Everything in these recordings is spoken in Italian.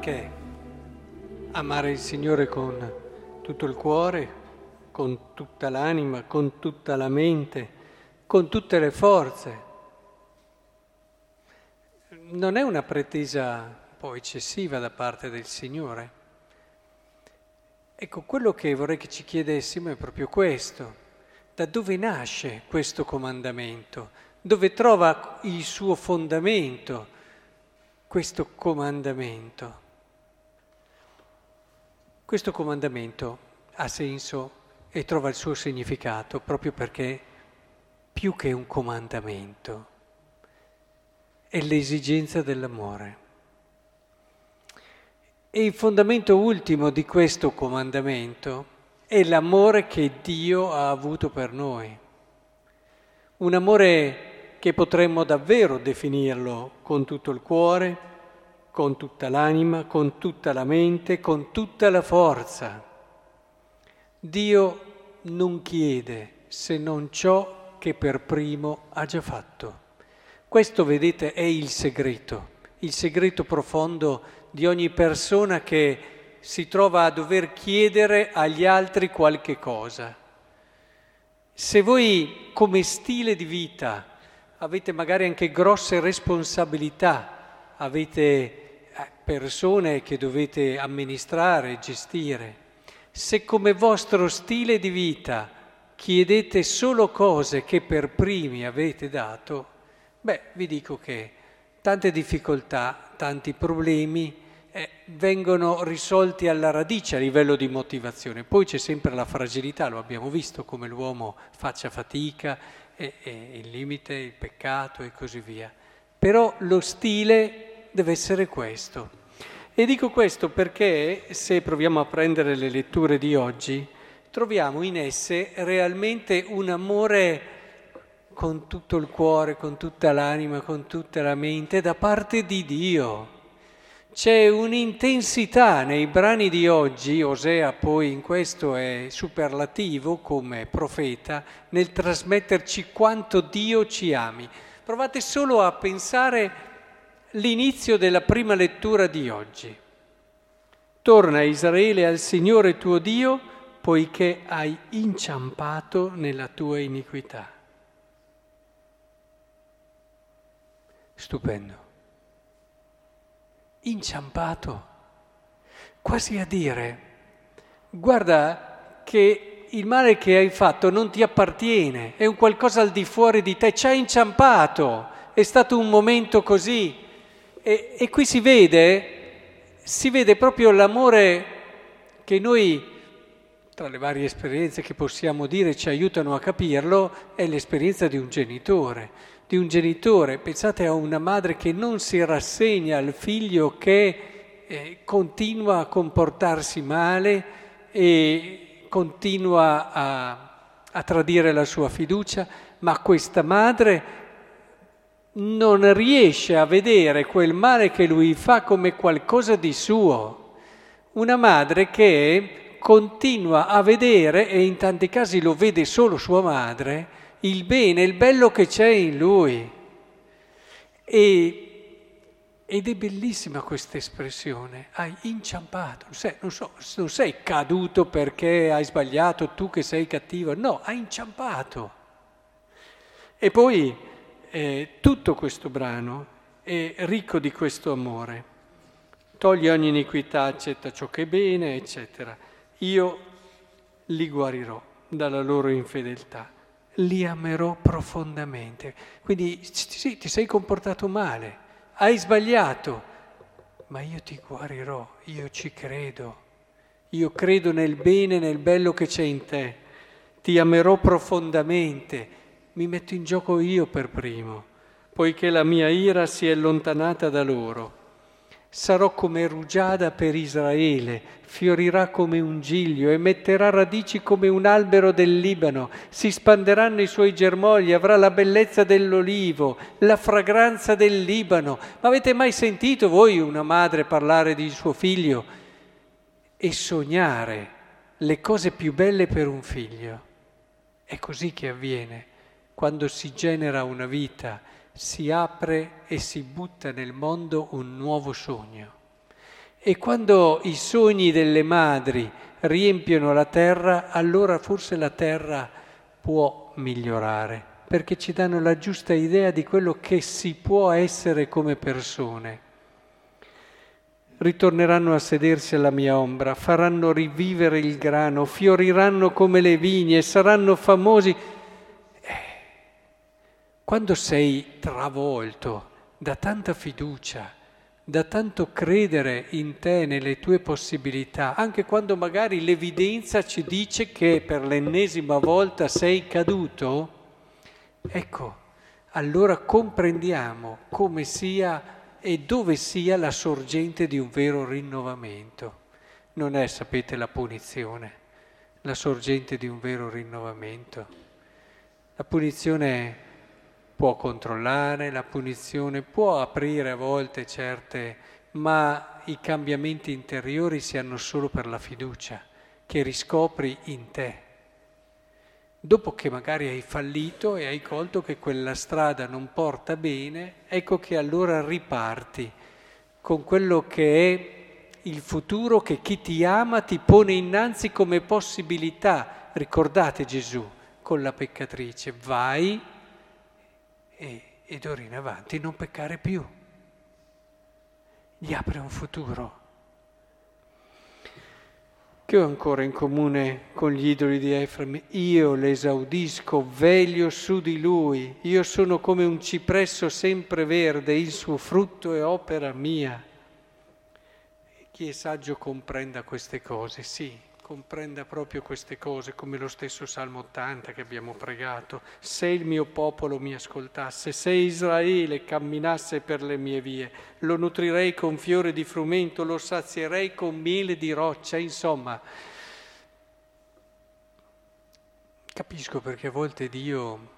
Perché amare il Signore con tutto il cuore, con tutta l'anima, con tutta la mente, con tutte le forze? Non è una pretesa un po' eccessiva da parte del Signore? Ecco, quello che vorrei che ci chiedessimo è proprio questo. Da dove nasce questo comandamento? Dove trova il suo fondamento questo comandamento? Questo comandamento ha senso e trova il suo significato proprio perché più che un comandamento è l'esigenza dell'amore. E il fondamento ultimo di questo comandamento è l'amore che Dio ha avuto per noi. Un amore che potremmo davvero definirlo con tutto il cuore, con tutta l'anima, con tutta la mente, con tutta la forza. Dio non chiede se non ciò che per primo ha già fatto. Questo, vedete, è il segreto, il segreto profondo di ogni persona che si trova a dover chiedere agli altri qualche cosa. Se voi come stile di vita avete magari anche grosse responsabilità, avete persone che dovete amministrare, gestire, se come vostro stile di vita chiedete solo cose che per primi avete dato, beh, vi dico che tante difficoltà, tanti problemi eh, vengono risolti alla radice a livello di motivazione. Poi c'è sempre la fragilità, lo abbiamo visto come l'uomo faccia fatica, e, e il limite, il peccato e così via. Però lo stile deve essere questo. E dico questo perché se proviamo a prendere le letture di oggi, troviamo in esse realmente un amore con tutto il cuore, con tutta l'anima, con tutta la mente da parte di Dio. C'è un'intensità nei brani di oggi, Osea poi in questo è superlativo come profeta, nel trasmetterci quanto Dio ci ami. Provate solo a pensare l'inizio della prima lettura di oggi. Torna Israele al Signore tuo Dio poiché hai inciampato nella tua iniquità. Stupendo. Inciampato. Quasi a dire, guarda che il male che hai fatto non ti appartiene, è un qualcosa al di fuori di te, ci ha inciampato, è stato un momento così. E, e qui si vede, si vede proprio l'amore che noi tra le varie esperienze che possiamo dire ci aiutano a capirlo, è l'esperienza di un genitore. Di un genitore, pensate a una madre che non si rassegna al figlio che eh, continua a comportarsi male e continua a, a tradire la sua fiducia, ma questa madre non riesce a vedere quel male che lui fa come qualcosa di suo. Una madre che continua a vedere, e in tanti casi lo vede solo sua madre, il bene, il bello che c'è in lui. E, ed è bellissima questa espressione, hai inciampato, non sei, non, so, non sei caduto perché hai sbagliato, tu che sei cattivo, no, hai inciampato. E poi eh, tutto questo brano è ricco di questo amore. Togli ogni iniquità, accetta ciò che è bene, eccetera. Io li guarirò dalla loro infedeltà li amerò profondamente. Quindi sì, ti sei comportato male, hai sbagliato, ma io ti guarirò, io ci credo. Io credo nel bene, nel bello che c'è in te. Ti amerò profondamente, mi metto in gioco io per primo, poiché la mia ira si è allontanata da loro. Sarò come rugiada per Israele, fiorirà come un giglio e metterà radici come un albero del Libano, si spanderanno i suoi germogli, avrà la bellezza dell'olivo, la fragranza del Libano. Ma avete mai sentito voi una madre parlare di suo figlio e sognare le cose più belle per un figlio? È così che avviene quando si genera una vita si apre e si butta nel mondo un nuovo sogno. E quando i sogni delle madri riempiono la terra, allora forse la terra può migliorare, perché ci danno la giusta idea di quello che si può essere come persone. Ritorneranno a sedersi alla mia ombra, faranno rivivere il grano, fioriranno come le vigne, saranno famosi. Quando sei travolto da tanta fiducia, da tanto credere in te, nelle tue possibilità, anche quando magari l'evidenza ci dice che per l'ennesima volta sei caduto, ecco, allora comprendiamo come sia e dove sia la sorgente di un vero rinnovamento. Non è, sapete, la punizione, la sorgente di un vero rinnovamento. La punizione può controllare, la punizione può aprire a volte certe, ma i cambiamenti interiori si hanno solo per la fiducia che riscopri in te. Dopo che magari hai fallito e hai colto che quella strada non porta bene, ecco che allora riparti con quello che è il futuro che chi ti ama ti pone innanzi come possibilità. Ricordate Gesù con la peccatrice, vai e, e d'ora in avanti non peccare più. Gli apre un futuro. Che ho ancora in comune con gli idoli di Efraim? Io l'esaudisco, veglio su di lui, io sono come un cipresso sempre verde, il suo frutto è opera mia. Chi è saggio comprenda queste cose, sì, comprenda proprio queste cose, come lo stesso Salmo 80 che abbiamo pregato. Se il mio popolo mi ascoltasse, se Israele camminasse per le mie vie, lo nutrirei con fiore di frumento, lo sazierei con miele di roccia, insomma. Capisco perché a volte Dio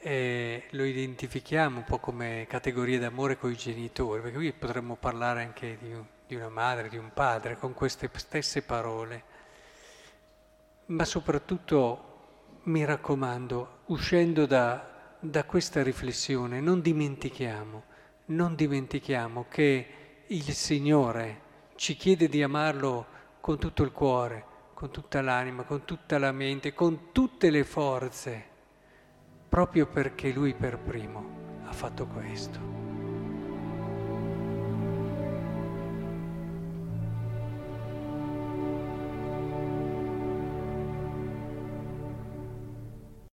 eh, lo identifichiamo un po' come categoria d'amore con i genitori, perché qui potremmo parlare anche di, di una madre, di un padre, con queste stesse parole ma soprattutto mi raccomando, uscendo da, da questa riflessione, non dimentichiamo, non dimentichiamo che il Signore ci chiede di amarlo con tutto il cuore, con tutta l'anima, con tutta la mente, con tutte le forze, proprio perché Lui per primo ha fatto questo.